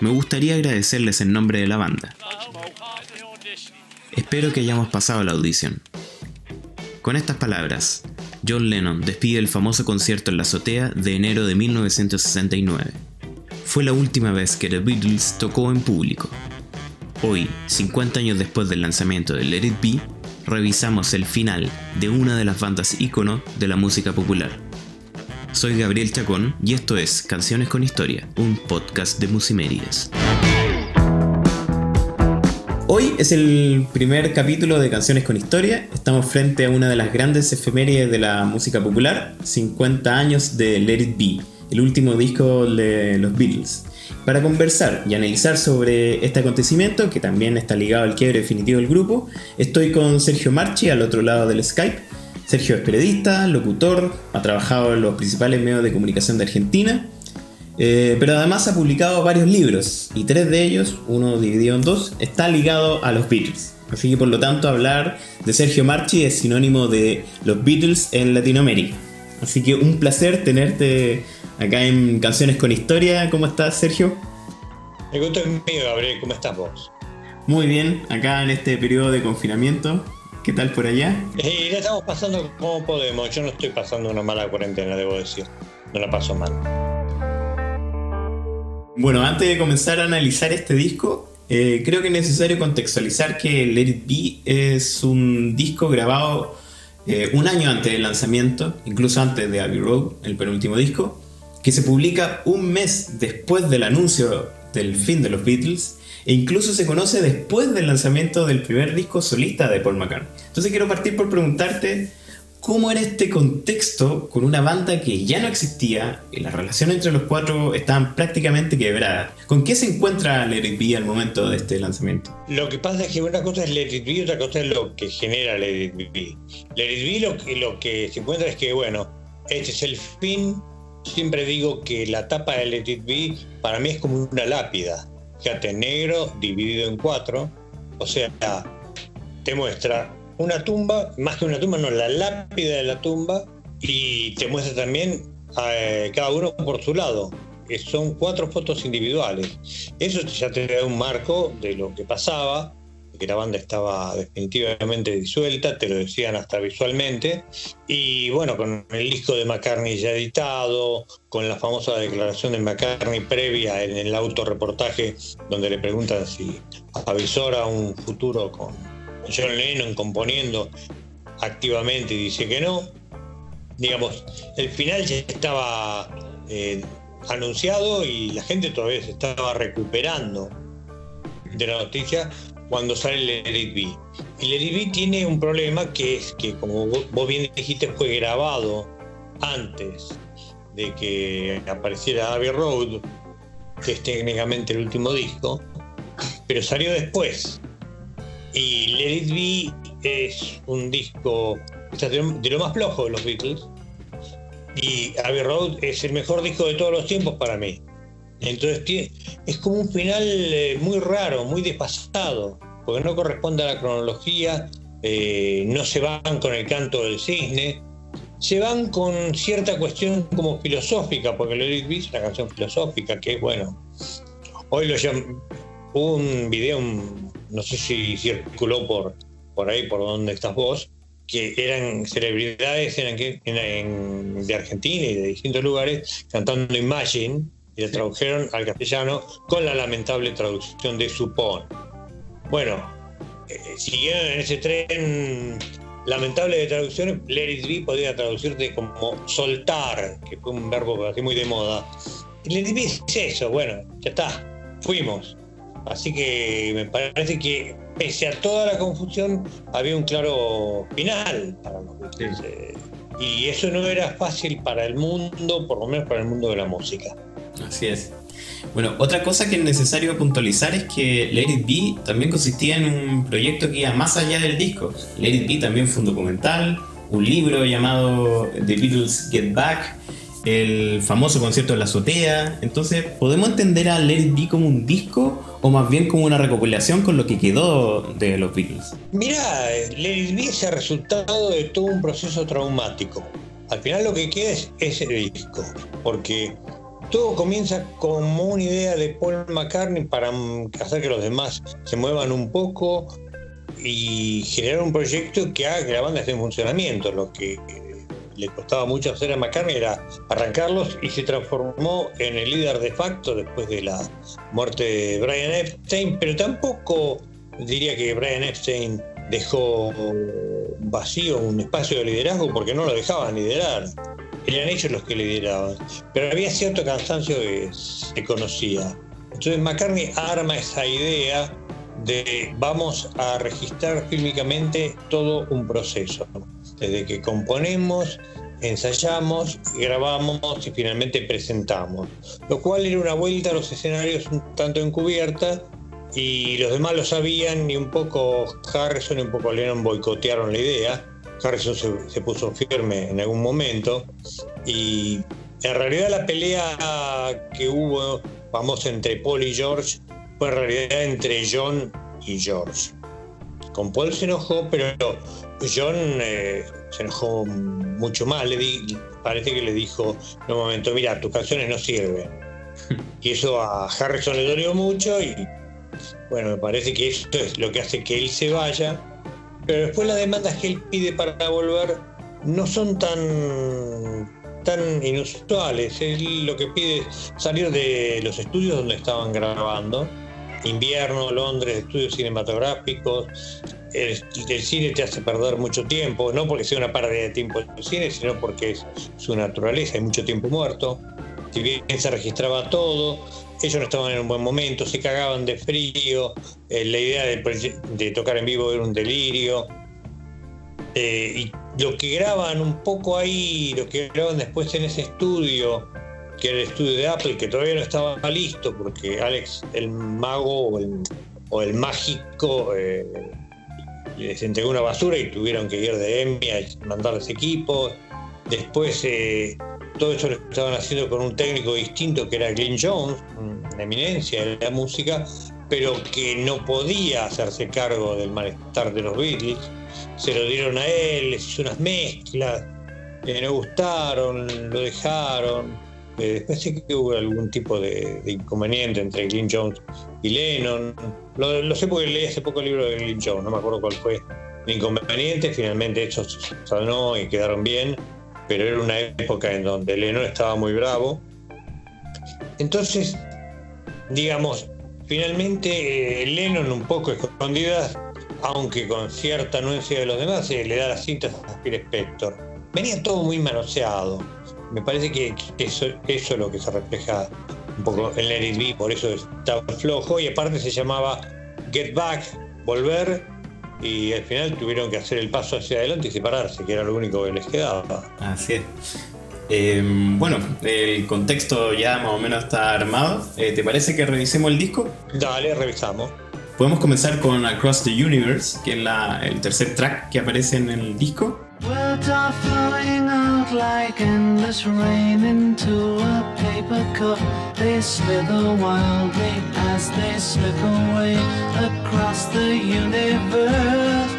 Me gustaría agradecerles en nombre de la banda. Espero que hayamos pasado la audición. Con estas palabras, John Lennon despide el famoso concierto en la azotea de enero de 1969. Fue la última vez que The Beatles tocó en público. Hoy, 50 años después del lanzamiento de Let It Be, revisamos el final de una de las bandas ícono de la música popular. Soy Gabriel Chacón y esto es Canciones con Historia, un podcast de Musimérides. Hoy es el primer capítulo de Canciones con Historia. Estamos frente a una de las grandes efemérides de la música popular, 50 años de Let It Be, el último disco de los Beatles. Para conversar y analizar sobre este acontecimiento, que también está ligado al quiebre definitivo del grupo, estoy con Sergio Marchi al otro lado del Skype. Sergio es periodista, locutor, ha trabajado en los principales medios de comunicación de Argentina eh, pero además ha publicado varios libros y tres de ellos, uno dividido en dos, está ligado a los Beatles. Así que por lo tanto hablar de Sergio Marchi es sinónimo de los Beatles en Latinoamérica. Así que un placer tenerte acá en Canciones con Historia. ¿Cómo estás, Sergio? Me gusto es mío, Gabriel. ¿Cómo estás vos? Muy bien, acá en este periodo de confinamiento. ¿Qué tal por allá? Eh, la estamos pasando como podemos. Yo no estoy pasando una mala cuarentena, debo decir. No la paso mal. Bueno, antes de comenzar a analizar este disco, eh, creo que es necesario contextualizar que Let It Be es un disco grabado eh, un año antes del lanzamiento, incluso antes de Abbey Road, el penúltimo disco, que se publica un mes después del anuncio del fin de los Beatles e incluso se conoce después del lanzamiento del primer disco solista de Paul McCartney. Entonces quiero partir por preguntarte cómo era este contexto con una banda que ya no existía y las relaciones entre los cuatro estaban prácticamente quebradas. ¿Con qué se encuentra Let It Be al momento de este lanzamiento? Lo que pasa es que una cosa es Let It Be y otra cosa es lo que genera Let It Be. Let It Be lo que, lo que se encuentra es que, bueno, este es el fin. Siempre digo que la tapa de Let It Be para mí es como una lápida. Fíjate, negro dividido en cuatro. O sea, te muestra una tumba, más que una tumba, no, la lápida de la tumba, y te muestra también eh, cada uno por su lado. Son cuatro fotos individuales. Eso ya te da un marco de lo que pasaba, que la banda estaba definitivamente disuelta, te lo decían hasta visualmente. Y bueno, con el disco de McCartney ya editado, con la famosa declaración de McCartney previa en el autorreportaje, donde le preguntan si avisora un futuro con John Lennon componiendo activamente y dice que no. Digamos, el final ya estaba eh, anunciado y la gente todavía se estaba recuperando de la noticia cuando sale el It Be. El Let It tiene un problema que es que, como vos bien dijiste, fue grabado antes de que apareciera Abbey Road, que es técnicamente el último disco, pero salió después. Y Let It Be es un disco de lo más flojo de los Beatles. Y Abbey Road es el mejor disco de todos los tiempos para mí. Entonces es como un final eh, muy raro, muy despasado, porque no corresponde a la cronología, eh, no se van con el canto del cisne, se van con cierta cuestión como filosófica, porque Let It Be es una canción filosófica que, bueno, hoy lo llaman, un video, no sé si circuló por, por ahí, por donde estás vos, que eran celebridades eran, de Argentina y de distintos lugares cantando Imagine y la tradujeron al castellano con la lamentable traducción de Supón. Bueno, eh, siguieron en ese tren lamentable de traducciones, Let It Be podría traducirte como soltar, que fue un verbo así muy de moda. Let It Be es eso, bueno, ya está, fuimos. Así que me parece que pese a toda la confusión había un claro final para los eh, y eso no era fácil para el mundo, por lo menos para el mundo de la música. Así es. Bueno, otra cosa que es necesario puntualizar es que Let It Be también consistía en un proyecto que iba más allá del disco. Let It Be también fue un documental, un libro llamado The Beatles Get Back, el famoso concierto de la azotea. Entonces, ¿podemos entender a Let It Be como un disco o más bien como una recopilación con lo que quedó de los Beatles? Mira, Let It es el resultado de todo un proceso traumático. Al final lo que queda es ese disco, porque todo comienza como una idea de Paul McCartney para hacer que los demás se muevan un poco y generar un proyecto que haga que la banda esté en funcionamiento. Lo que le costaba mucho hacer a McCartney era arrancarlos y se transformó en el líder de facto después de la muerte de Brian Epstein, pero tampoco diría que Brian Epstein dejó vacío un espacio de liderazgo porque no lo dejaban liderar. Eran ellos los que lideraban. Pero había cierto cansancio que se conocía. Entonces McCartney arma esa idea de vamos a registrar fílmicamente todo un proceso. Desde que componemos, ensayamos, grabamos y finalmente presentamos. Lo cual era una vuelta a los escenarios un tanto encubierta y los demás lo sabían y un poco Harrison y un poco Lennon boicotearon la idea. Harrison se, puso firme en algún momento y en realidad la pelea que hubo famosa entre Paul y George fue en realidad entre John y George. Con Paul se enojó, pero John eh, se enojó mucho más. Le parece que le dijo en un momento, mira, tus canciones no sirven. Y eso a Harrison le dolió mucho y bueno, me parece que esto es lo que hace que él se vaya, pero después las demandas que él pide para volver no son tan tan inusuales. Él lo que pide es salir de los estudios donde estaban grabando, invierno, Londres, estudios cinematográficos. El, cine te hace perder mucho tiempo, no porque sea una pérdida de tiempo el cine, sino porque es su naturaleza, hay mucho tiempo muerto. Si bien se registraba todo, ellos no estaban en un buen momento, se cagaban de frío, eh, la idea de, tocar en vivo era un delirio. Eh, y lo que graban un poco ahí, lo que graban después en ese estudio, que era el estudio de Apple, que todavía no estaba listo, porque Alex, el mago o el, mágico, eh, les entregó una basura y tuvieron que ir de EMI a mandarles equipos. Después todo eso lo estaban haciendo con un técnico distinto que era Glenn Jones, una eminencia de la música, pero que no podía hacerse cargo del malestar de los Beatles. Se lo dieron a él, les hizo unas mezclas, le no gustaron, lo dejaron. Eh, después sí que hubo algún tipo de, inconveniente entre Glenn Jones y Lennon. Lo, sé porque leí hace poco el libro de Glenn Jones, no me acuerdo cuál fue el inconveniente. Finalmente ellos sanó y quedaron bien pero era una época en donde Lennon estaba muy bravo. Entonces, digamos, finalmente eh, Lennon un poco escondida, aunque con cierta anuencia de los demás, le da las cintas a Phil Spector. Venía todo muy manoseado. Me parece que eso, eso es lo que se refleja un poco en Let It Be, por eso estaba flojo. Y aparte se llamaba Get Back, Volver, y al final tuvieron que hacer el paso hacia adelante y separarse, que era lo único que les quedaba. Así es. Eh, bueno, el contexto ya más o menos está armado. Eh, ¿Te parece que revisemos el disco? Dale, revisamos. Podemos comenzar con Across the Universe, que es la, el tercer track que aparece en el disco. like endless rain into a paper cup. They slither wildly as they slip away across the universe.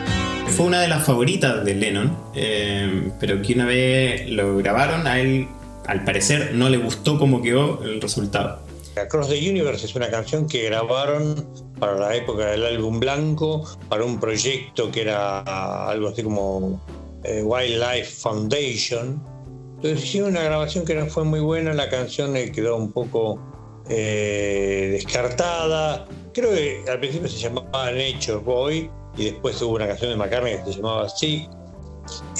Fue una de las favoritas de Lennon, eh, pero que una vez lo grabaron, a él al parecer no le gustó cómo quedó el resultado. Across the Universe es una canción que grabaron para la época del álbum blanco, para un proyecto que era algo así como eh, Wildlife Foundation. Entonces hicieron una grabación que no fue muy buena, la canción quedó un poco eh, descartada. Creo que al principio se llamaba Nature Boy y después hubo una canción de McCartney que se llamaba así.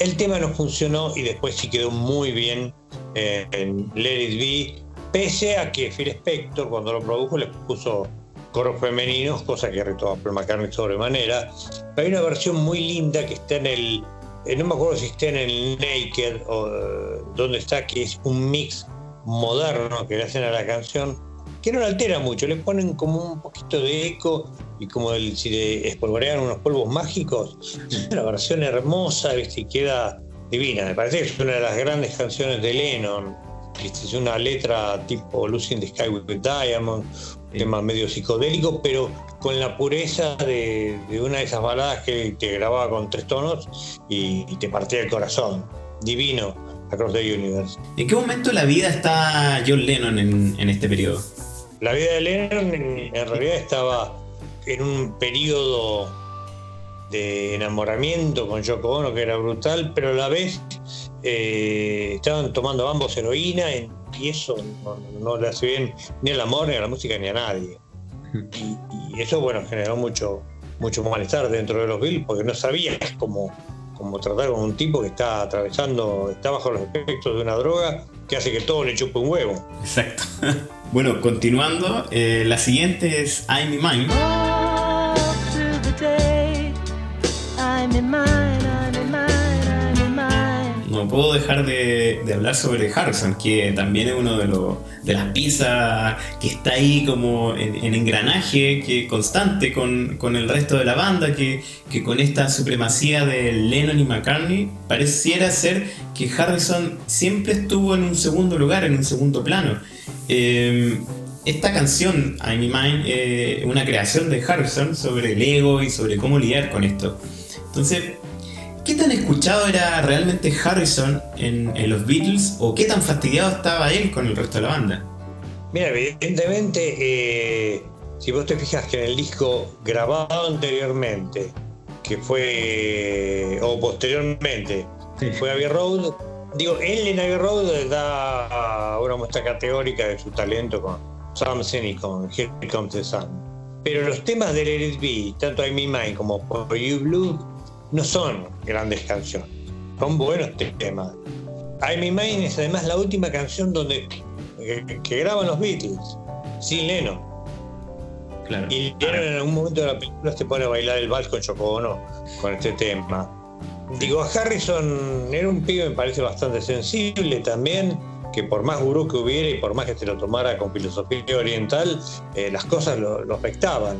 El tema no funcionó y después sí quedó muy bien eh, en Let It Be, pese a que Phil Spector cuando lo produjo le puso coros femeninos, cosa que retó a Paul McCartney sobremanera. Hay una versión muy linda que está en el eh, no me acuerdo si está en el Naked o eh, dónde está, que es un mix moderno que le hacen a la canción, que no la altera mucho, le ponen como un poquito de eco y como el, si le espolvorean unos polvos mágicos. Una versión hermosa, y queda divina. Me parece que es una de las grandes canciones de Lennon. Es una letra tipo Lucy in the Sky with Diamonds, un tema medio psicodélico, pero con la pureza de, una de esas baladas que te grababa con tres tonos y, te partía el corazón. Divino. Across the Universe. ¿En qué momento la vida está John Lennon en, este periodo? La vida de Lennon en, realidad estaba en un periodo de enamoramiento con Yoko Ono que era brutal, pero a la vez eh, estaban tomando ambos heroína y eso no, le hace bien ni al amor, ni a la música, ni a nadie. Y, eso, bueno, generó mucho, mucho malestar dentro de los Bills porque no sabías cómo, cómo tratar con un tipo que está atravesando, está bajo los efectos de una droga que hace que todo le chupe un huevo. Exacto. bueno, continuando, eh, la siguiente es I'm in Mine. No puedo dejar de, hablar sobre Harrison, que también es uno de, los de las piezas que está ahí como en, engranaje, que constante con, el resto de la banda, que, con esta supremacía de Lennon y McCartney pareciera ser que Harrison siempre estuvo en un segundo lugar, en un segundo plano. Em, esta canción, I'm Mind, es una creación de Harrison sobre el ego y sobre cómo lidiar con esto. Entonces, ¿Qué tan escuchado era realmente Harrison en, los Beatles o qué tan fastidiado estaba él con el resto de la banda? Mira, evidentemente, eh, si vos te fijas que en el disco grabado anteriormente, que fue, o posteriormente, fue Abbey Road, digo, él en Abbey Road da una muestra categórica de su talento con Something y con Here Comes the Sun. Pero los temas de Let It Be, tanto I Me Mine como For You Blue, no son grandes canciones, son buenos temas. I Me Mine es además la última canción donde que, graban los Beatles, sin Leno. Y Leno en algún momento de la película se pone a bailar el vals con Chocobono con este tema. Digo, a Harrison era un pibe, me parece bastante sensible también, que por más gurú que hubiera y por más que se lo tomara con filosofía oriental, eh, las cosas lo afectaban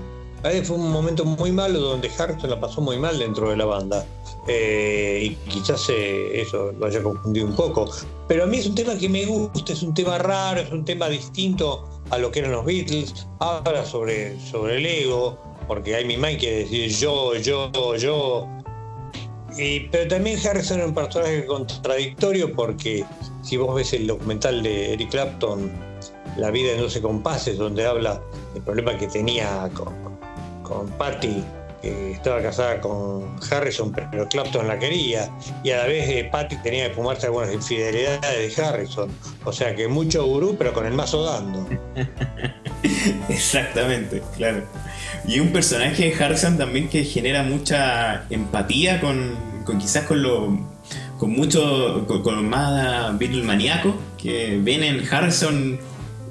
fue un momento muy malo donde Harrison la pasó muy mal dentro de la banda. Eh, y quizás eh, eso lo haya confundido un poco. Pero a mí es un tema que me gusta, es un tema raro, es un tema distinto a lo que eran los Beatles. Habla sobre, sobre el ego, porque hay mi mind quiere decir yo, yo, yo. Pero también Harrison es un personaje contradictorio porque si vos ves el documental de Eric Clapton, La vida en 12 compases, donde habla del problema que tenía con, con Patty, que estaba casada con Harrison, pero Clapton la quería, y a la vez eh, Patty tenía que fumarse algunas infidelidades de Harrison. O sea que mucho gurú, pero con el mazo dando. Exactamente, claro. Y un personaje de Harrison también que genera mucha empatía con, quizás con lo con mucho con, con más Beatle maníaco que ven en Harrison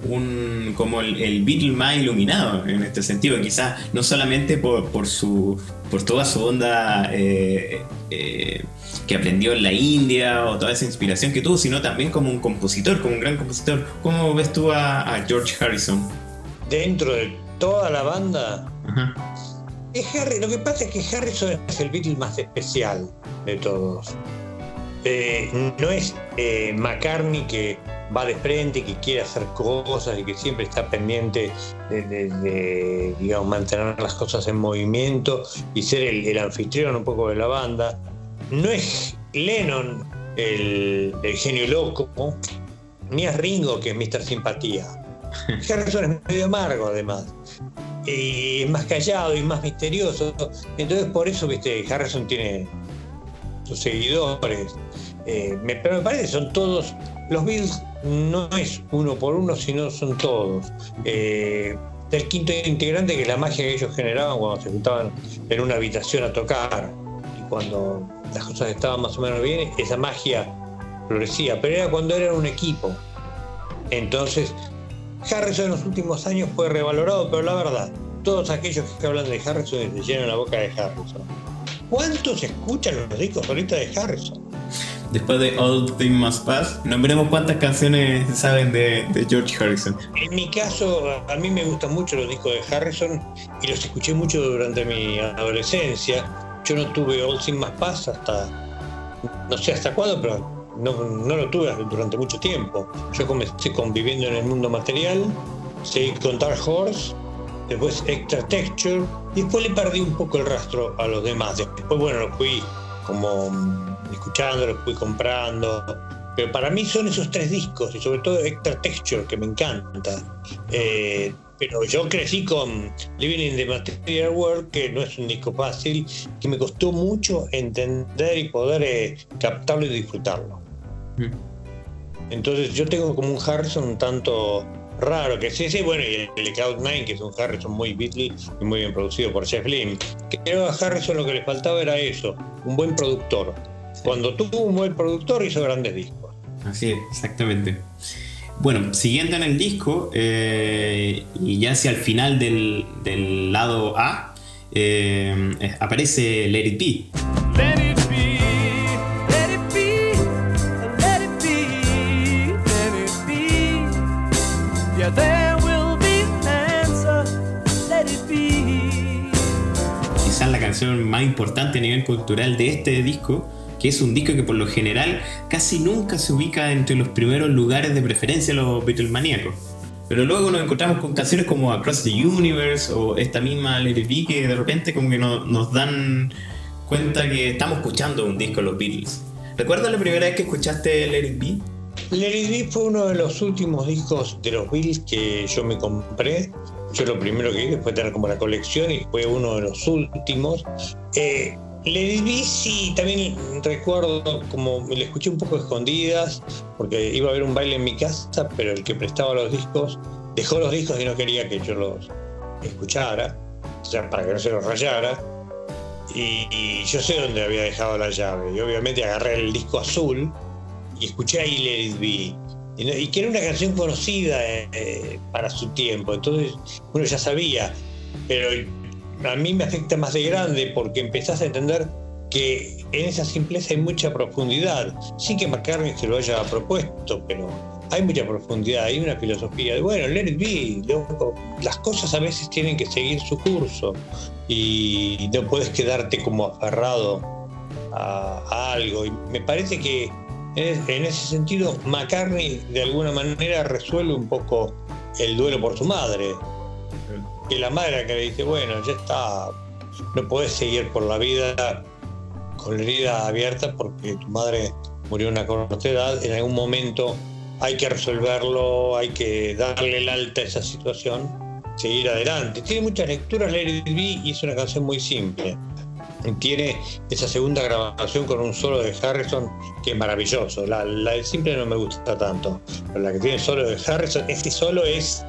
un, como el, el, Beatle más iluminado en este sentido, quizás no solamente por, por, su, por toda su onda eh, eh, que aprendió en la India o toda esa inspiración que tuvo, sino también como un compositor, como un gran compositor. ¿Cómo ves tú a, George Harrison? Dentro de toda la banda, Harry, lo que pasa es que Harrison es el Beatle más especial de todos. Eh, no es McCartney que va de frente, que quiere hacer cosas y que siempre está pendiente de, digamos, mantener las cosas en movimiento y ser el, anfitrión un poco de la banda. No es Lennon el, genio loco, ni es Ringo que es Mr. Simpatía. Harrison es medio amargo además. Y es más callado y más misterioso. Entonces por eso, viste, Harrison tiene sus seguidores. Eh, pero me parece que son todos. Los Beatles no es uno por uno, sino son todos. Eh, el quinto integrante que la magia que ellos generaban cuando se juntaban en una habitación a tocar y cuando las cosas estaban más o menos bien, esa magia florecía, pero era cuando eran un equipo. Entonces, Harrison en los últimos años fue revalorado, pero la verdad, todos aquellos que hablan de Harrison se llenan la boca de Harrison. ¿Cuántos escuchan los discos ahorita de Harrison? Después de All Things Must Pass, nombremos cuántas canciones saben de, George Harrison. En mi caso, a mí me gustan mucho los discos de Harrison y los escuché mucho durante mi adolescencia. Yo no tuve All Things Must Pass hasta, no sé hasta cuándo, pero no, lo tuve durante mucho tiempo. Yo comencé conviviendo en el mundo material, seguí con Dark Horse, después Extra Texture, y después le perdí un poco el rastro a los demás. Después, bueno, lo fui como escuchando, lo fui comprando. Pero para mí son esos tres discos, y sobre todo Extra Texture, que me encanta. Eh, pero yo crecí con Living in the Material World, que no es un disco fácil, que me costó mucho entender y poder eh, captarlo y disfrutarlo. Mm. Entonces yo tengo como un Harrison un tanto raro, que sí, sí, bueno, y el, Cloud9, que es un Harrison muy Beatley y muy bien producido por Jeff Lynne. Creo que a Harrison lo que le faltaba era eso, un buen productor. Cuando tuvo un buen productor hizo grandes discos. Así es, exactamente. Bueno, siguiendo en el disco, eh, y ya hacia el final del, lado A, eh, aparece Let It Be. Quizás la canción más importante a nivel cultural de este disco, que es un disco que por lo general casi nunca se ubica entre los primeros lugares de preferencia de los Beatlemaníacos. Pero luego nos encontramos con canciones como Across the Universe o esta misma Let It que de repente como que nos dan cuenta que estamos escuchando un disco de los Beatles. ¿Recuerdas la primera vez que escuchaste Let It Be? Larry B fue uno de los últimos discos de los Beatles que yo me compré. Yo lo primero que hice fue tener como la colección y fue uno de los últimos. Eh, Larry B sí, también recuerdo como le escuché un poco escondidas, porque iba a haber un baile en mi casa, pero el que prestaba los discos dejó los discos y no quería que yo los escuchara, o sea, para que no se los rayara. Y, y yo sé dónde había dejado la llave. Y obviamente agarré el disco azul y escuché Let It Be. Y, que era una canción conocida eh, para su tiempo, entonces uno ya sabía, pero a mí me afecta más de grande porque empezás a entender que en esa simpleza hay mucha profundidad, sin que McCartney se lo haya propuesto, pero hay mucha profundidad, hay una filosofía de, bueno, let it be, las cosas a veces tienen que seguir su curso y no puedes quedarte como aferrado a algo. Y me parece que en ese sentido, McCartney de alguna manera resuelve un poco el duelo por su madre. Que la madre que le dice, bueno, ya está, no puedes seguir por la vida con la herida abierta porque tu madre murió a una corta edad, en algún momento hay que resolverlo, hay que darle el alta a esa situación, seguir adelante. Tiene muchas lecturas, Lady B, y es una canción muy simple tiene esa segunda grabación con un solo de Harrison que es maravilloso. La, la de simple no me gusta tanto, la que tiene solo de Harrison, este solo es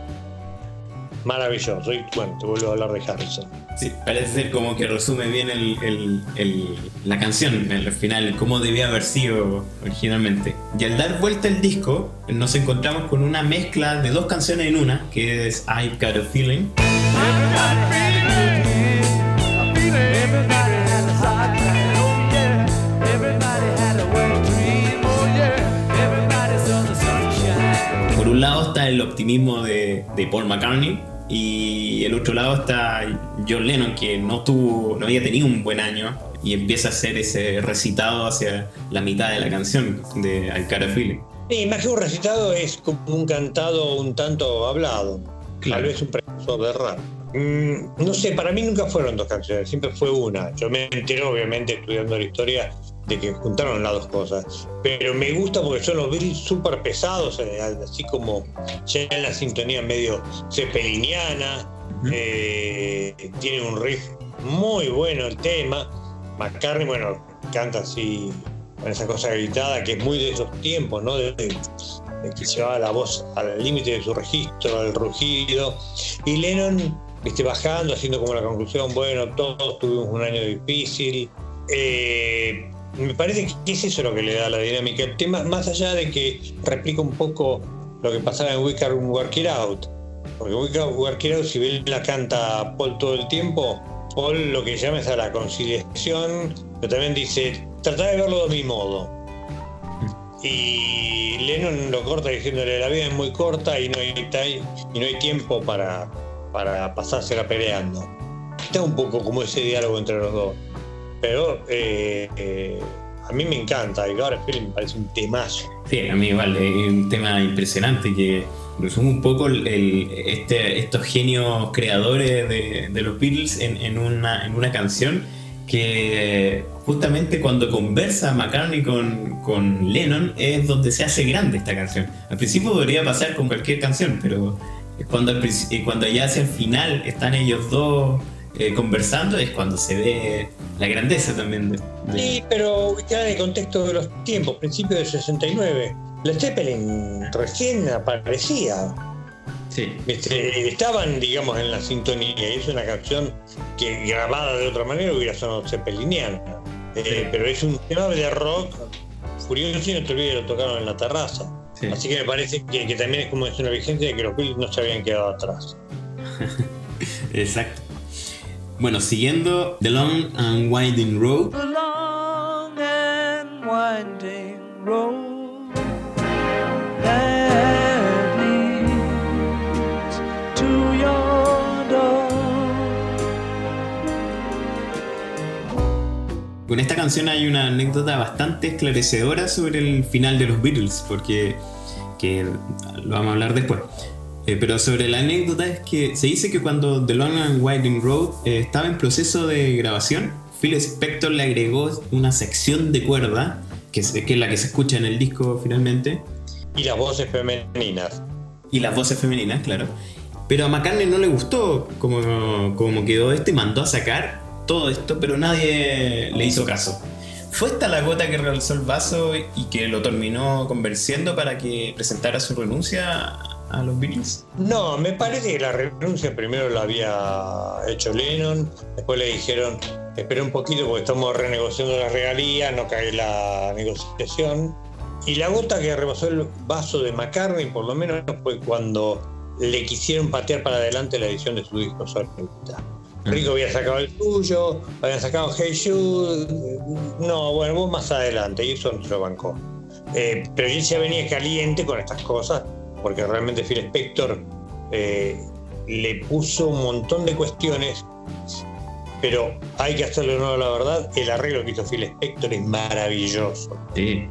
maravilloso. Y bueno, te vuelvo a hablar de Harrison. Sí, parece ser como que resume bien el, el, la canción, el final, cómo debía haber sido originalmente. Y al dar vuelta el disco, nos encontramos con una mezcla de dos canciones en una, que es I've Got a Feeling. Un lado está el optimismo de, Paul McCartney y el otro lado está John Lennon que no tuvo, no había tenido un buen año y empieza a hacer ese recitado hacia la mitad de la canción de Al Cara Feeling. Sí, más que un recitado es como un cantado un tanto hablado. Tal vez un precursor de rap. Mm, no sé, para mí nunca fueron dos canciones, siempre fue una. Yo me entero, obviamente, estudiando la historia, de que juntaron las dos cosas. Pero me gusta porque son los Beatles súper pesados, eh, así como ya en la sintonía medio cepeliniana. Eh, tiene un riff muy bueno el tema. McCartney, bueno, canta así con esa cosa gritada que es muy de esos tiempos, ¿no? De, que llevaba la voz al límite de su registro, al rugido. Y Lennon, viste, bajando, haciendo como la conclusión, bueno, todos tuvimos un año difícil. Eh, me parece que es eso lo que le da la dinámica. El tema, más allá de que replica un poco lo que pasaba en We Can Work It Out. Porque We Can Work It Out, si bien la canta Paul todo el tiempo, Paul lo que llama es a la conciliación, pero también dice, trata de verlo de mi modo. Y Lennon lo corta diciéndole, la vida es muy corta y no hay, y no hay tiempo para, para pasársela peleando. Está un poco como ese diálogo entre los dos. Pero eh, eh, a mí me encanta, y ahora me parece un temazo. Sí, a mí igual, es un tema impresionante que resume un poco este, estos genios creadores de, los Beatles en, una, en una canción que justamente cuando conversa McCartney con, con, Lennon es donde se hace grande esta canción. Al principio podría pasar con cualquier canción, pero cuando, cuando ya hacia el final están ellos dos eh, conversando es cuando se ve la grandeza también. De, Sí, pero ya en el contexto de los tiempos, principios del 69, la Zeppelin recién aparecía. Sí. Este, estaban, digamos, en la sintonía. Y es una canción que grabada de otra manera hubiera sonado zeppeliniana. Eh, pero es un tema de rock furioso y no te olvides, lo tocaron en la terraza. Así que me parece que, que, también es como es una vigencia de que los Beatles no se habían quedado atrás. Exacto. Bueno, siguiendo The Long and Winding Road. The long and winding road that leads to your door. Con esta canción hay una anécdota bastante esclarecedora sobre el final de los Beatles, porque que lo vamos a hablar después. Eh, pero sobre la anécdota es que se dice que cuando The Long and Winding Road eh, estaba en proceso de grabación, Phil Spector le agregó una sección de cuerda, que es, que es la que se escucha en el disco finalmente. Y las voces femeninas. Y las voces femeninas, claro. Pero a McCartney no le gustó como, como quedó esto y mandó a sacar todo esto, pero nadie le hizo caso. ¿Fue esta la gota que realizó el vaso y que lo terminó convenciendo para que presentara su renuncia a los Beatles? No, me parece que la renuncia primero la había hecho Lennon, después le dijeron, espera un poquito porque estamos renegociando la regalía, no cae la negociación. Y la gota que rebasó el vaso de McCartney, por lo menos, fue cuando le quisieron patear para adelante la edición de su disco solista. Rico había sacado el tuyo, habían sacado Hey Jude. No, bueno, vos más adelante, y eso no se lo bancó. Eh, pero él ya venía caliente con estas cosas, porque realmente Phil Spector eh, le puso un montón de cuestiones, pero hay que hacerle honor a la verdad, el arreglo que hizo Phil Spector es maravilloso. Sí.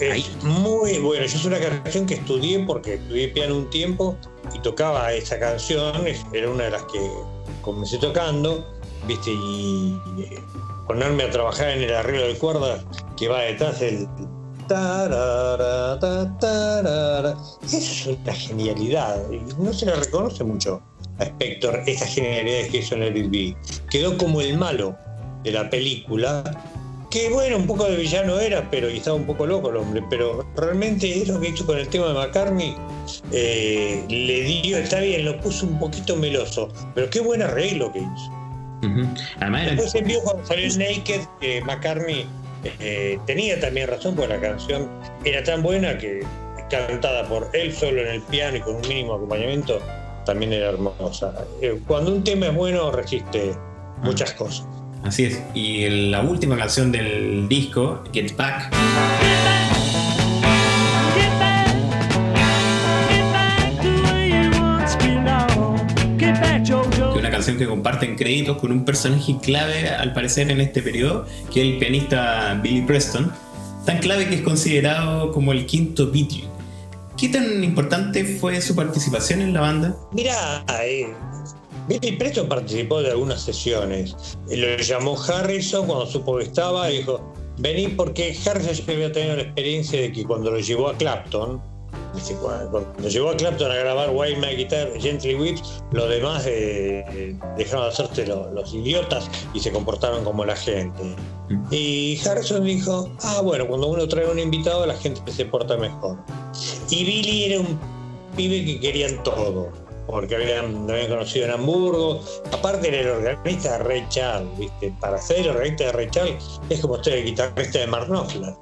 Es muy bueno. Yo es una canción que estudié porque estudié piano un tiempo y tocaba esa canción, era una de las que comencé tocando, ¿viste? Y, y ponerme a trabajar en el arreglo de cuerdas que va detrás del tarara, es una genialidad. No se le reconoce mucho a Spector esas genialidades que hizo en el B. Quedó como el malo de la película. Que bueno, un poco de villano era, pero y estaba un poco loco el hombre, pero realmente es lo que hizo con el tema de McCartney. Eh, le dio, está bien, lo puso un poquito meloso, pero qué buen arreglo que hizo. Uh -huh. Además, Después vio cuando salió Naked que McCartney eh, tenía también razón, porque la canción era tan buena que cantada por él solo en el piano y con un mínimo acompañamiento, también era hermosa. Eh, cuando un tema es bueno, resiste muchas cosas. Así es. Y la última canción del disco, Get Back. Canción que comparten créditos con un personaje clave al parecer en este periodo, que es el pianista Billy Preston, tan clave que es considerado como el quinto Beatle. ¿Qué tan importante fue su participación en la banda? Mira, eh, Billy Preston participó de algunas sesiones. Lo llamó Harrison cuando supo que estaba dijo, vení porque Harrison había tenido la experiencia de que cuando lo llevó a Clapton, cuando llevó a Clapton a grabar Wild My Guitar, Gently Whips, los demás eh, dejaron de hacerse los, idiotas y se comportaron como la gente. Y Harrison dijo, ah, bueno, cuando uno trae un invitado la gente se porta mejor. Y Billy era un pibe que querían todo porque habían, lo habían conocido en Hamburgo. Aparte era el organista de Ray Charles, ¿viste? Para ser el organista de Ray Charles es como ser el guitarrista de Mark Knopfler.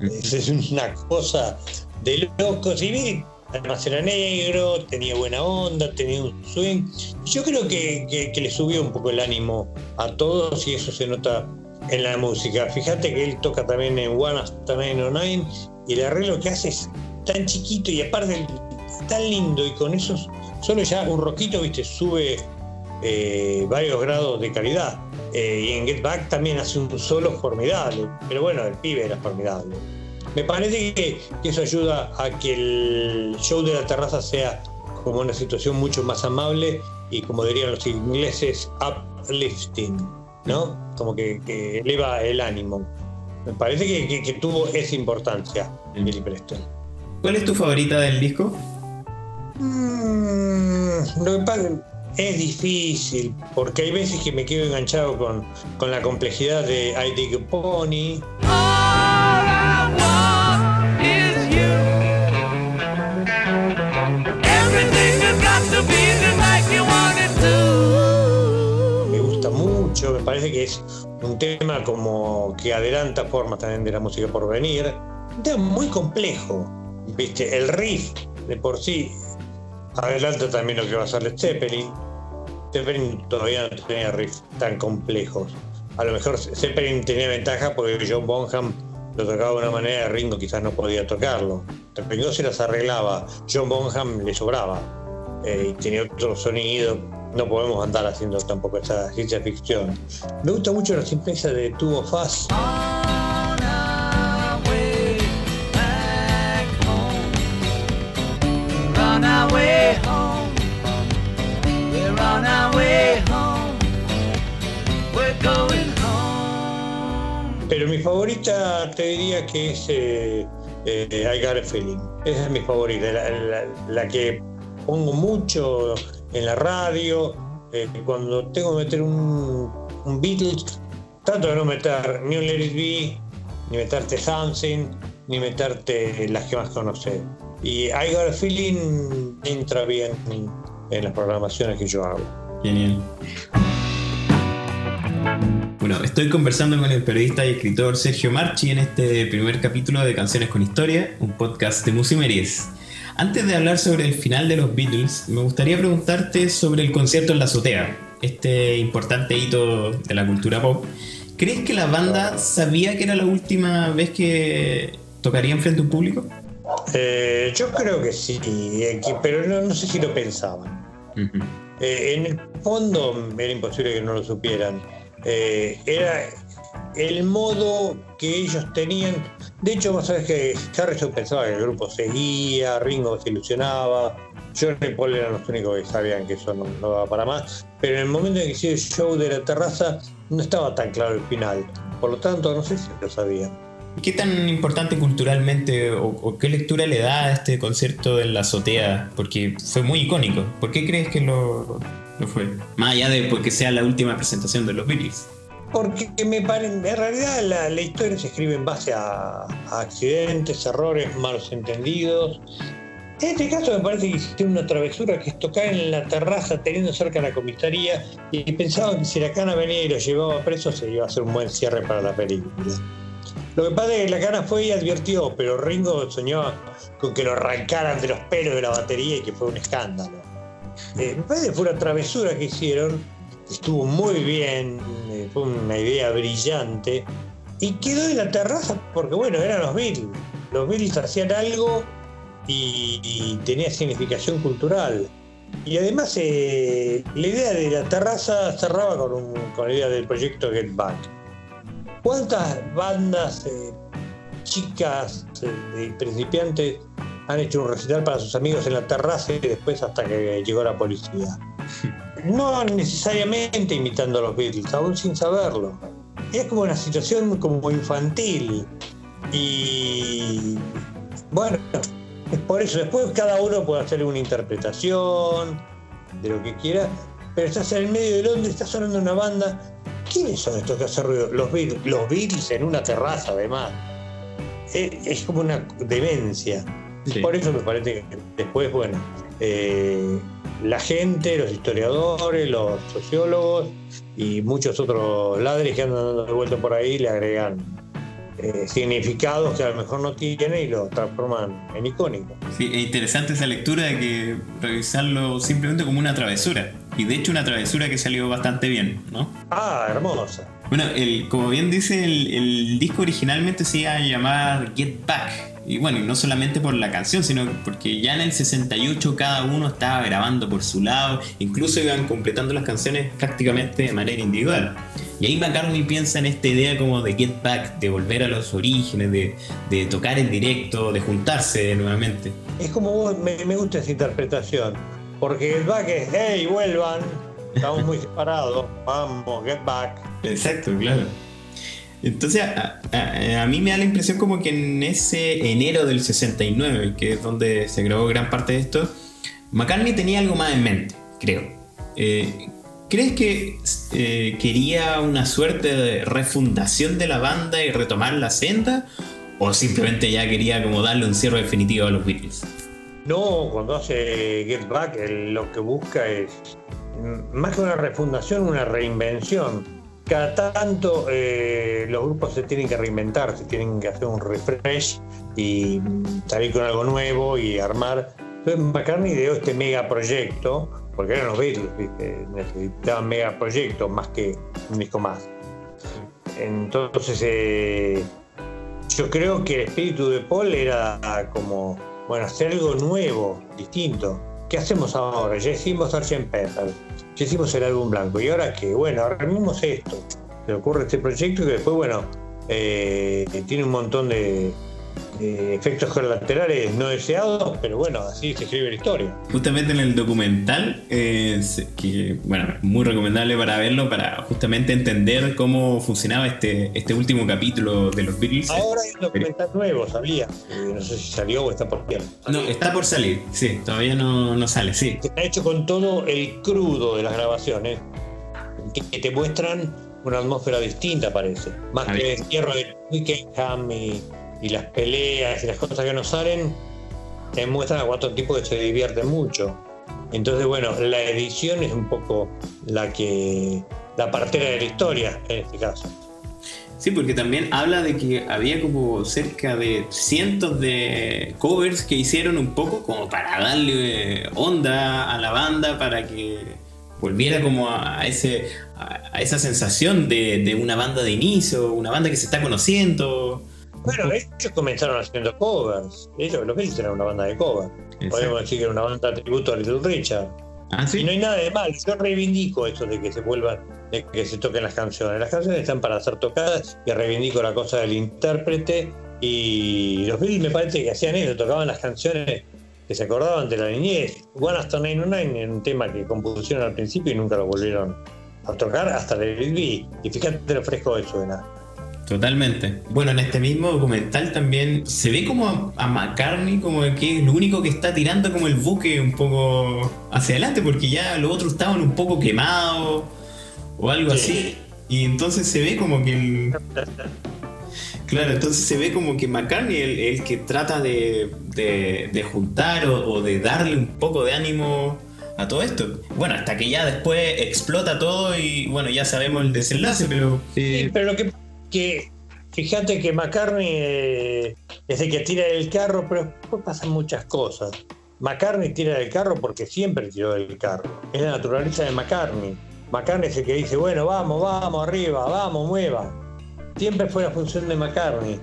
Es una cosa de locos. Y Billy además era negro, tenía buena onda, tenía un swing. Yo creo que, que, le subió un poco el ánimo a todos y eso se nota en la música. Fíjate que él toca también en One Hasta y el arreglo que hace es tan chiquito y aparte tan lindo y con esos solo ya un roquito, viste, sube eh, varios grados de calidad. Eh, y en Get Back también hace un solo formidable. Pero bueno, el pibe era formidable. Me parece que, que eso ayuda a que el show de la terraza sea como una situación mucho más amable y como dirían los ingleses, uplifting. ¿no? Como que, que eleva el ánimo. Me parece que, que- que tuvo esa importancia. Billy Preston. ¿Cuál es tu favorita del disco? Mm, pasa es difícil, porque hay veces que me quedo enganchado con, con la complejidad de I Dig a Pony. Me gusta mucho, me parece que es un tema como que adelanta formas también de la música por venir. Un tema muy complejo, ¿viste? El riff de por sí adelanta también lo que va a ser Led Zeppelin. Zeppelin todavía no tenía riffs tan complejos. A lo mejor Zeppelin tenía ventaja porque John Bonham lo tocaba de una manera, Ringo quizás no podía tocarlo. Ringo se las arreglaba, John Bonham le sobraba. Eh, tenía otro sonido. No podemos andar haciendo tampoco esa ciencia ficción. Me gusta mucho la simpleza de Two of Pero mi favorita te diría que es eh, eh, I Got a Feeling. Esa es mi favorita, la, que pongo mucho en la radio. eh, cuando tengo que meter un, un Beatles, trato de no meter ni un Let It Be, ni meterte Something, ni meterte las que más conoces. Y I Got a Feeling entra bien en las programaciones que yo hago. Genial. Bueno, estoy conversando con el periodista y escritor Sergio Marchi en este primer capítulo de Canciones con Historia, un podcast de Musimeries. Antes de hablar sobre el final de los Beatles, me gustaría preguntarte sobre el concierto en la azotea, este importante hito de la cultura pop. ¿Crees que la banda sabía que era la última vez que tocarían frente a un público? Eh, yo creo que sí, que- pero no, no sé si lo pensaban. Eh, en el fondo era imposible que no lo supieran. Eh, era el modo que ellos tenían. De hecho, vos sabés que Harrison pensaba que el grupo seguía, Ringo se ilusionaba, John y Paul eran los únicos que sabían que eso no, no daba para más. Pero en el momento en que hicieron el show de la terraza, no estaba tan claro el final. Por lo tanto, no sé si lo sabían. ¿Qué tan importante culturalmente o, qué lectura le da a este concierto en la azotea? Porque fue muy icónico. ¿Por qué crees que lo, fue? Más allá de porque sea la última presentación de los Beatles. Porque me pare- en realidad la, la historia se escribe en base a, accidentes, errores, malos entendidos. En este caso me parece que hicieron una travesura que es tocar en la terraza teniendo cerca la comisaría y pensaban que si la cana venía y lo llevaba preso se iba a hacer un buen cierre para la película. Lo que pasa es que la cana fue y advirtió, pero Ringo soñaba con que lo arrancaran de los pelos de la batería y que fue un escándalo. Eh, fue una travesura que hicieron, estuvo muy bien, eh, fue una idea brillante y quedó en la terraza porque bueno, eran los Beatles. Los Beatles hacían algo y, y tenía significación cultural. Y además eh, la idea de la terraza cerraba con, con la idea del proyecto Get Back. ¿Cuántas bandas eh, chicas eh, y principiantes han hecho un recital para sus amigos en la terraza y después hasta que llegó la policía? No necesariamente imitando a los Beatles, aún sin saberlo. Es como una situación como infantil. Y bueno, es por eso. Después cada uno puede hacer una interpretación de lo que quiera, pero estás en el medio de Londres, está sonando una banda. ¿Quiénes son estos que hacen ruido? Los Beatles, los Beatles en una terraza, además. Es, es como una demencia. Sí. Por eso me parece que después, bueno, eh, la gente, los historiadores, los sociólogos y muchos otros ladres que andan dando de vuelta por ahí le agregan eh, significados que a lo mejor no tiene y lo transforman en icónico. Sí, es interesante esa lectura de que revisarlo simplemente como una travesura. Y de hecho una travesura que salió bastante bien, ¿no? Ah, hermosa. Bueno, el, como bien dice, el, el disco originalmente se iba a llamar Get Back. Y bueno, y no solamente por la canción, sino porque ya en el 68 cada uno estaba grabando por su lado, incluso iban completando las canciones prácticamente de manera individual. Y ahí McCartney piensa en esta idea como de Get Back, de volver a los orígenes, de, de tocar en directo, de juntarse nuevamente. Es como vos, me, me gusta esa interpretación, porque el back es, hey, vuelvan, estamos muy separados, vamos, get back. Exacto, claro. Entonces, a, mí me da la impresión como que en ese enero del 69, que es donde se grabó gran parte de esto, McCartney tenía algo más en mente, creo. Eh, ¿Crees que eh, quería una suerte de refundación de la banda y retomar la senda? ¿O simplemente ya quería como darle un cierre definitivo a los Beatles? No, cuando hace Get Back, lo que busca es mm, más que una refundación, una reinvención. Cada tanto eh, los grupos se tienen que reinventar, se tienen que hacer un refresh y salir con algo nuevo y armar. Entonces McCartney ideó este megaproyecto, porque eran los Beatles, ¿viste? necesitaban megaproyectos más que un disco más. Entonces, eh, yo creo que el espíritu de Paul era como, bueno, hacer algo nuevo, distinto. ¿Qué hacemos ahora? Ya hicimos Sgt. Pepper, ya hicimos el álbum blanco. ¿Y ahora qué? Bueno, armemos esto. Se ocurre este proyecto que después, bueno, eh, tiene un montón de, de efectos colaterales no deseados, pero bueno, así se escribe la historia. Justamente en el documental, eh, que bueno, muy recomendable para verlo, para justamente entender cómo funcionaba este, este último capítulo de los Beatles. Ahora hay un documental nuevo, sabía. Eh, no sé si salió o está por ver. No, está por salir, sí, todavía no, no sale, sí. está hecho con todo el crudo de las grabaciones, que, te muestran una atmósfera distinta, parece. Más que el hierro de Twickenham y, y las peleas y las cosas que no salen, te muestran a cuatro tipos que se divierten mucho. Entonces, bueno, la edición es un poco la que. la partera de la historia, en este caso. Sí, porque también habla de que había como cerca de cientos de covers que hicieron un poco como para darle onda a la banda, para que volviera como a ese a esa sensación de, de una banda de inicio, una banda que se está conociendo. Bueno, ellos comenzaron haciendo covers. Ellos, los Beatles eran una banda de covers. Podemos decir que era una banda de tributo a Little Richard. Ah, Y no hay nada de mal. Yo reivindico eso de que se vuelvan, de que se toquen las canciones. Las canciones están para ser tocadas y reivindico la cosa del intérprete. Y los Beatles me parece que hacían eso, tocaban las canciones que se acordaban de la niñez. One After 909 era un tema que compusieron al principio y nunca lo volvieron a tocar hasta el B. Y fíjate lo fresco de suena. Totalmente. Bueno, en este mismo documental también se ve como a, a McCartney como que es lo único que está tirando como el buque un poco hacia adelante, porque ya los otros estaban un poco quemados o algo Sí. así. Y entonces se ve como que el... Claro, entonces se ve como que McCartney el, el que trata de, de- de juntar o, o de darle un poco de ánimo a todo esto. Bueno, hasta que ya después explota todo y bueno, ya sabemos el desenlace, pero... Sí, pero lo que, que fíjate que McCartney eh, es el que tira del carro, pero después pasan muchas cosas. McCartney tira del carro porque siempre tiró del carro. Es la naturaleza de McCartney. McCartney es el que dice, bueno, vamos, vamos, arriba, vamos, mueva. Siempre fue la función de McCartney.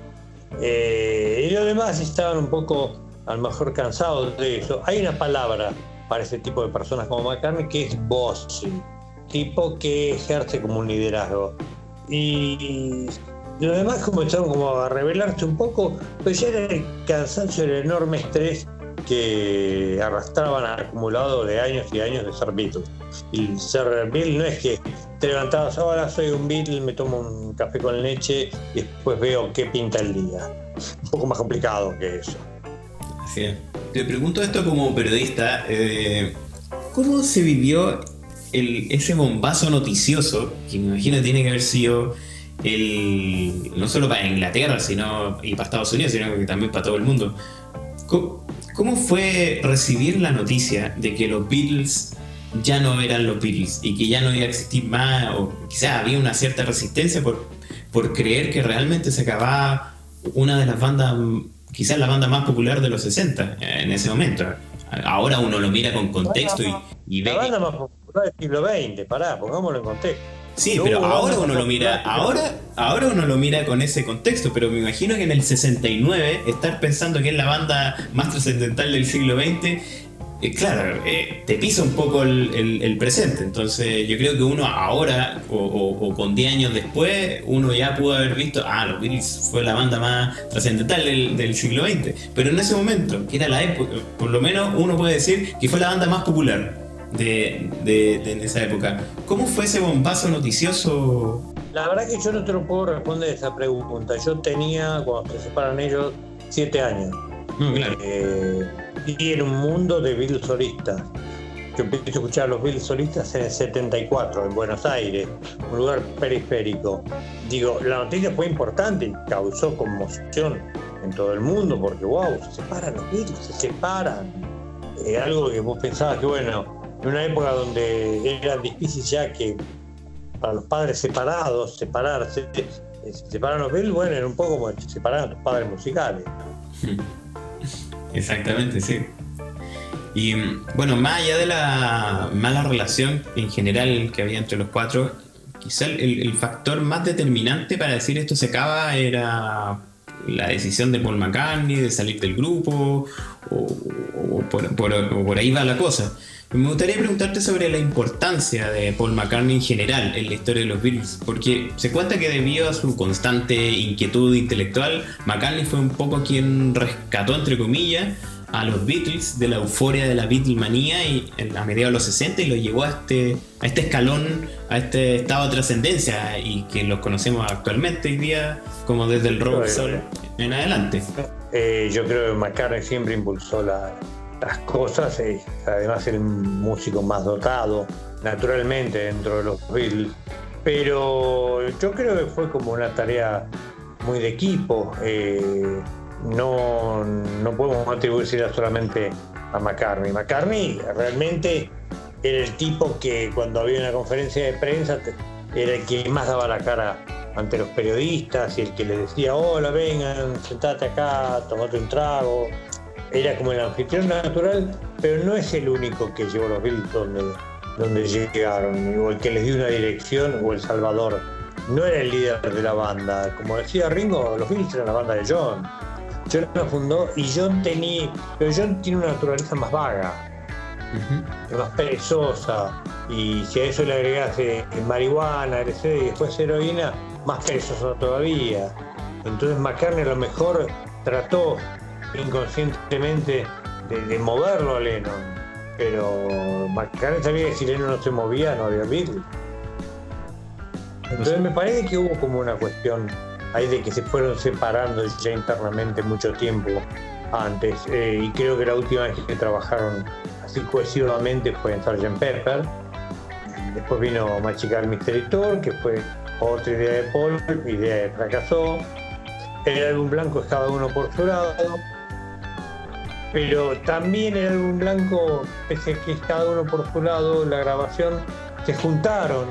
Eh, y los demás estaban un poco, a lo mejor, cansados de eso. Hay una palabra para ese tipo de personas como McCartney que es bossy. Tipo que ejerce como un liderazgo. Y los demás comenzaron como a rebelarse un poco, pero ya era el cansancio, el enorme estrés que arrastraban acumulado de años y años de ser Beatles. Y ser Beatle no es que te levantabas ahora, soy un Beatle, me tomo un café con leche y después veo qué pinta el día. Un poco más complicado que eso. Así. Te pregunto esto como periodista, eh, ¿cómo se vivió el- ese bombazo noticioso, que me imagino tiene que haber sido el, no solo para Inglaterra sino, y para Estados Unidos, sino que también para todo el mundo? ¿Cómo, cómo fue recibir la noticia de que los Beatles ya no eran los Beatles y que ya no iba a existir más, o quizás había una cierta resistencia por, por creer que realmente se acababa una de las bandas, quizás la banda más popular de los 60 eh, en ese momento. Ahora uno lo mira con contexto y, y ve. La banda más popular del siglo XX, pará, pongámoslo en contexto. Sí, No pero ahora uno lo mira, ahora, ahora uno lo mira con ese contexto, pero me imagino que en el 69 estar pensando que es la banda más trascendental del siglo XX, eh, claro, eh, te pisa un poco el, el- el presente. Entonces yo creo que uno ahora, o, o- o con 10 años después, uno ya pudo haber visto, ah, los Beatles fue la banda más trascendental del, del siglo XX. Pero en ese momento, que era la época, por lo menos uno puede decir que fue la banda más popular de, de- esa época. ¿Cómo fue ese bombazo noticioso La verdad que yo no te lo puedo responder esa pregunta. Yo tenía, cuando se separan ellos, siete años. No, claro. Eh, y en un mundo de Beatles solistas. Yo empecé a escuchar a los Beatles solistas en el 74, en Buenos Aires, un lugar periférico. Digo, la noticia fue importante y causó conmoción en todo el mundo, porque wow, se separan los Beatles, se separan. Eh, algo que vos pensabas que, bueno, en una época donde era difícil ya que para los padres separados, separarse, eh, se separan los Beatles, bueno, era un poco como se separan los padres musicales. Exactamente, sí. Y bueno, más allá de la mala relación en general que había entre los cuatro, quizá el factor más determinante para decir esto se acaba era la decisión de Paul McCartney de salir del grupo, o, o por, por- o por ahí va la cosa. Me gustaría preguntarte sobre la importancia de Paul McCartney en general en la historia de los Beatles, porque se cuenta que debido a su constante inquietud intelectual, McCartney fue un poco quien rescató, entre comillas, a los Beatles de la euforia de la Beatlemanía y en- a mediados de los 60 y los llevó a este, a este escalón, a este estado de trascendencia y que los conocemos actualmente hoy día como desde el rock Claro. soul en adelante. Eh, yo creo que McCartney siempre impulsó la- las cosas, eh, además el músico más dotado, naturalmente, dentro de los Beatles. Pero yo creo que fue como una tarea muy de equipo. eh, no, no podemos atribuírsela solamente a McCartney. McCartney realmente era el tipo que cuando había una conferencia de prensa era el que más daba la cara ante los periodistas y el que les decía, hola, vengan, sentate acá, tomate un trago. Era como el anfitrión natural, pero no es el único que llevó los Beatles donde, donde llegaron, o el que les dio una dirección, o el salvador. No era el líder de la banda. Como decía Ringo, los Beatles eran la banda de John. John la fundó y John tenía, pero John tiene una naturaleza más vaga más perezosa y si a eso le agregas eh, marihuana, y después heroína, más perezosa todavía. Entonces McCartney a lo mejor trató inconscientemente de, de moverlo a Lennon, pero McCartney sabía que si Lennon no se movía no había Beatles. Entonces me parece que hubo como una cuestión ahí de que se fueron separando ya internamente mucho tiempo antes eh, y creo que la última vez que trabajaron así cohesivamente fue en Sgt. Pepper. Después vino Machicar Mystery Tour, que fue otra idea de Paul, idea que fracasó. El álbum blanco es cada uno por su lado. Pero también el álbum blanco, pese a que es cada uno por su lado, la grabación, se juntaron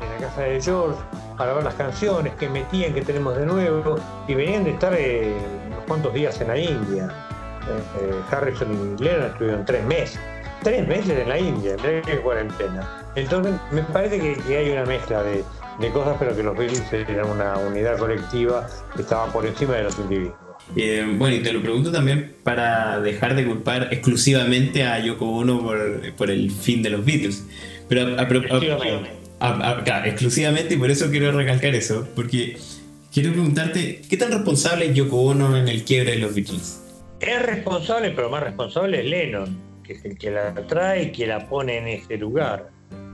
en la casa de George para ver las canciones que metían, que tenemos de nuevo, y venían de estar eh, unos cuantos días en la India. Eh, eh, Harrison y Lennon estuvieron tres meses. Tres meses en la India, en plena cuarentena. Entonces, me parece que, que hay una mezcla de, de cosas, pero que los Beatles eran una unidad colectiva que estaba por encima de los individuos. Eh, bueno, y te lo pregunto también para dejar de culpar exclusivamente a Yoko Ono por, por el fin de los Beatles. Pero a- a- a- Exclusivamente. Exclusivamente, y por eso quiero recalcar eso, porque quiero preguntarte, ¿qué tan responsable es Yoko Ono en el quiebre de los Beatles? Es responsable, pero más responsable es Lennon, que es el que la trae y que la pone en ese lugar.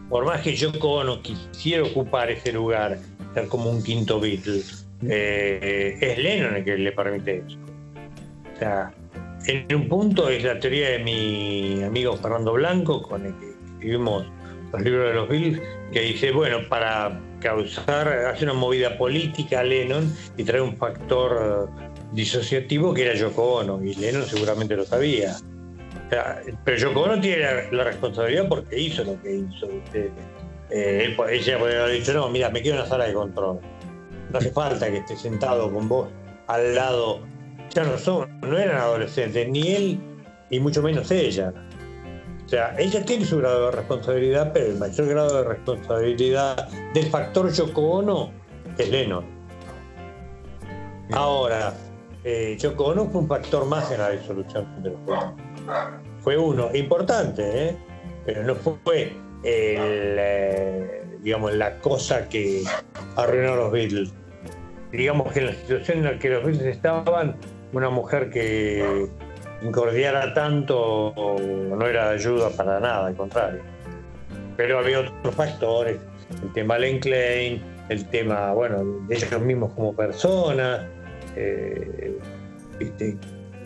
Por más que Yoko Ono quisiera ocupar ese lugar, ser como un quinto Beatle, eh, es Lennon el que le permite eso. O sea, en un punto es la teoría de mi amigo Fernando Blanco, con el que escribimos los libros de los Beatles, que dice, bueno, para causar, hace una movida política a Lennon y trae un factor disociativo que era Yoko Ono, y Lennon seguramente lo sabía. Pero Yoko Ono tiene la, responsabilidad porque hizo lo que hizo. Eh, él ella podría haber dicho, no, mira, me quedo en la sala de control. No hace falta que esté sentado con vos al lado. Ya no son, no eran adolescentes, ni él, y mucho menos ella. O sea, ella tiene su grado de responsabilidad, pero el mayor grado de responsabilidad del factor Yoko Ono es Lennon. Ahora, eh, Yoko Ono fue un factor más en la disolución de los juegos. Fue uno, importante, ¿eh? pero no fue el, eh, digamos, la cosa que arruinó a los Beatles. Digamos que en la situación en la que los Beatles estaban, una mujer que incordiara tanto no era ayuda para nada, al contrario. Pero había otros factores, el tema Len Klein, el tema, bueno, de ellos mismos como personas. Eh, ¿viste?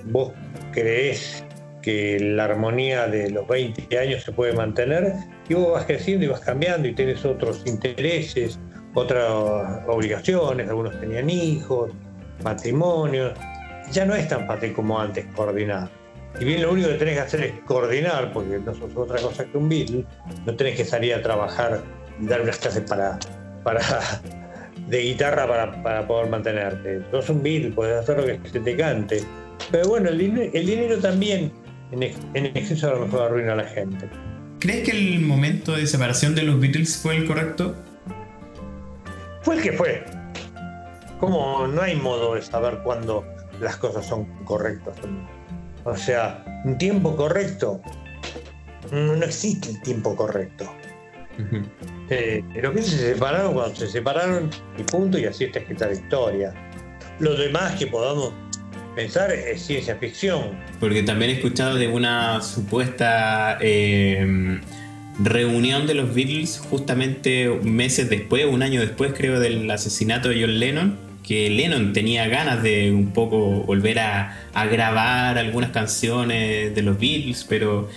¿Vos creés que la armonía de los 20 años se puede mantener? Y vos vas creciendo y vas cambiando y tenés otros intereses, otras obligaciones, algunos tenían hijos, matrimonios. Ya no es tan fácil como antes coordinar. Y bien lo único que tenés que hacer es coordinar, porque no sos otra cosa que un Beatle, no tenés que salir a trabajar y dar unas clases para, para, de guitarra para, para poder mantenerte. Sos un Beatle, podés hacer lo que se te cante. Pero bueno, el, dinero, el dinero también en, ex- en exceso a lo mejor arruina a la gente. ¿Crees que el momento de separación de los Beatles fue el correcto? Fue el que fue. Como no hay modo de saber cuándo las cosas son correctas. o sea, un tiempo correcto. No existe el tiempo correcto. Eh, los que se separaron cuando se separaron y punto, y así está escrita la historia. Lo demás que podamos pensar es ciencia ficción. Porque también he escuchado de una supuesta eh, reunión de los Beatles justamente meses después, un año después creo del asesinato de John Lennon, que Lennon tenía ganas de un poco volver a, a grabar algunas canciones de los Beatles, pero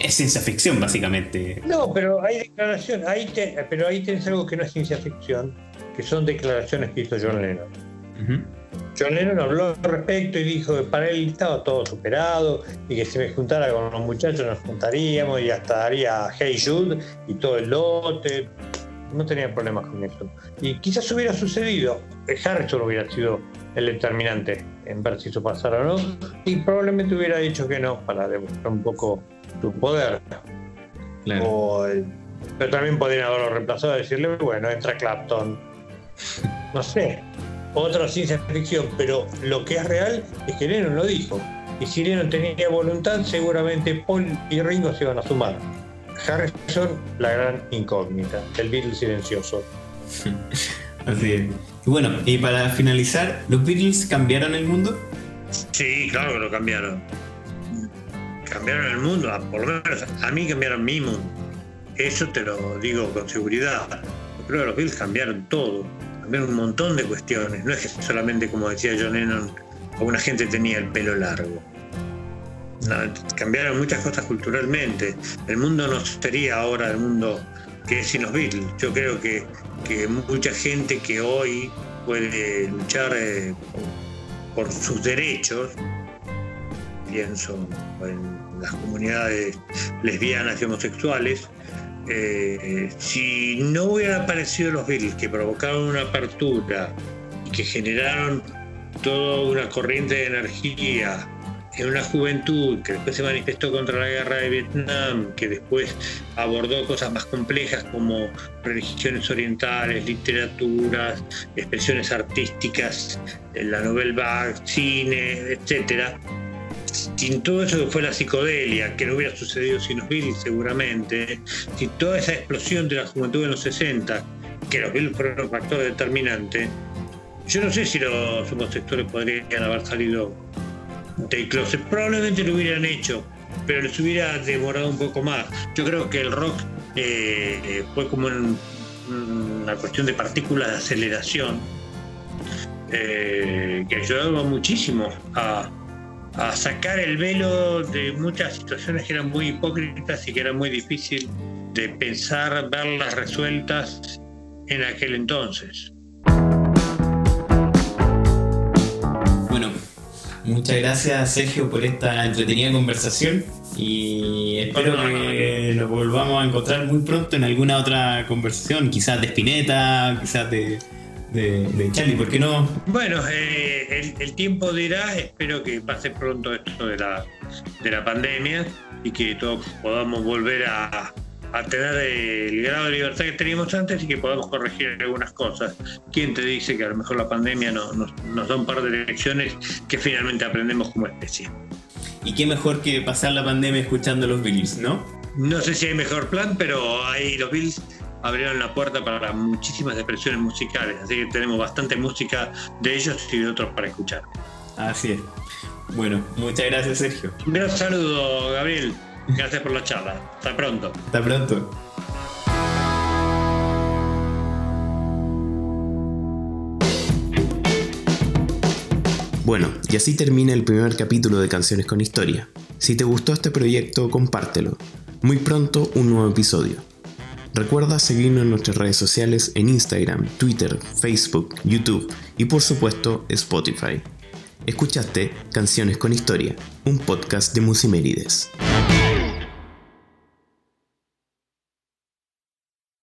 es ciencia ficción básicamente. No, pero hay declaraciones, ahí te- pero ahí tenés algo que no es ciencia ficción, que son declaraciones que hizo John Lennon. John Lennon habló al respecto y dijo que para él estaba todo superado y que si me juntara con los muchachos nos juntaríamos y hasta daría Hey Jude y todo el lote. No tenía problemas con eso. Y quizás hubiera sucedido. Harrison hubiera sido el determinante en ver si eso pasara o no. Y probablemente hubiera dicho que no para demostrar un poco su poder. Claro. O el- pero también podrían haberlo reemplazado y decirle, bueno, entra Clapton. No sé. Otra ciencia ficción, pero lo que es real es que Lennon lo dijo. Y si Lennon tenía voluntad, seguramente Paul y Ringo se iban a sumar. Harrison, la gran incógnita, el Beatle silencioso. Así es. Y bueno, y para finalizar, ¿los Beatles cambiaron el mundo? Sí, claro que lo cambiaron. Cambiaron el mundo, a- por lo menos a mí cambiaron mi mundo. Eso te lo digo con seguridad. Yo creo que los Beatles cambiaron todo, cambiaron un montón de cuestiones. No es que solamente, como decía John Lennon, alguna gente tenía el pelo largo. No, cambiaron muchas cosas culturalmente. El mundo no sería ahora el mundo que es sin los Beatles. Yo creo que, que mucha gente que hoy puede luchar eh, por sus derechos, pienso en las comunidades lesbianas y homosexuales, eh, si no hubieran aparecido los Beatles que provocaron una apertura y que generaron toda una corriente de energía en una juventud que después se manifestó contra la guerra de Vietnam, que después abordó cosas más complejas como religiones orientales, literaturas, expresiones artísticas, la novel vague, cine, etcétera. Sin todo eso que fue la psicodelia, que no hubiera sucedido sin los Beatles seguramente, sin toda esa explosión de la juventud en los 60, que los Beatles fueron un factor determinante, yo no sé si los homosexuales podrían haber salido del closet. Probablemente lo hubieran hecho, pero les hubiera demorado un poco más. Yo creo que el rock eh, fue como un- una cuestión de partículas de aceleración eh, que ayudaron muchísimo a, a sacar el velo de muchas situaciones que eran muy hipócritas y que era muy difícil de pensar, verlas resueltas en aquel entonces. Muchas gracias Sergio por esta entretenida conversación y espero que nos volvamos a encontrar muy pronto en alguna otra conversación, quizás de Spinetta, quizás de, de, de Charlie, ¿por qué no? Bueno, eh, el, el tiempo dirá, espero que pase pronto esto de la, de la pandemia y que todos podamos volver a, a tener el grado de libertad que teníamos antes y que podamos corregir algunas cosas. ¿Quién te dice que a lo mejor la pandemia no- nos, nos da un par de lecciones que finalmente aprendemos como especie? Y qué mejor que pasar la pandemia escuchando los Beatles, ¿no? No sé si hay mejor plan, pero ahí los Bills abrieron la puerta para muchísimas expresiones musicales, así que tenemos bastante música de ellos y de otros para escuchar. Así es. Bueno, muchas gracias Sergio. Un gran saludo, Gabriel. Gracias por la charla. Hasta pronto. Hasta pronto. Bueno, y así termina el primer capítulo de Canciones con Historia. Si te gustó este proyecto, compártelo. Muy pronto un nuevo episodio. Recuerda seguirnos en nuestras redes sociales en Instagram, Twitter, Facebook, YouTube y por supuesto Spotify. Escuchaste Canciones con Historia, un podcast de Musimérides.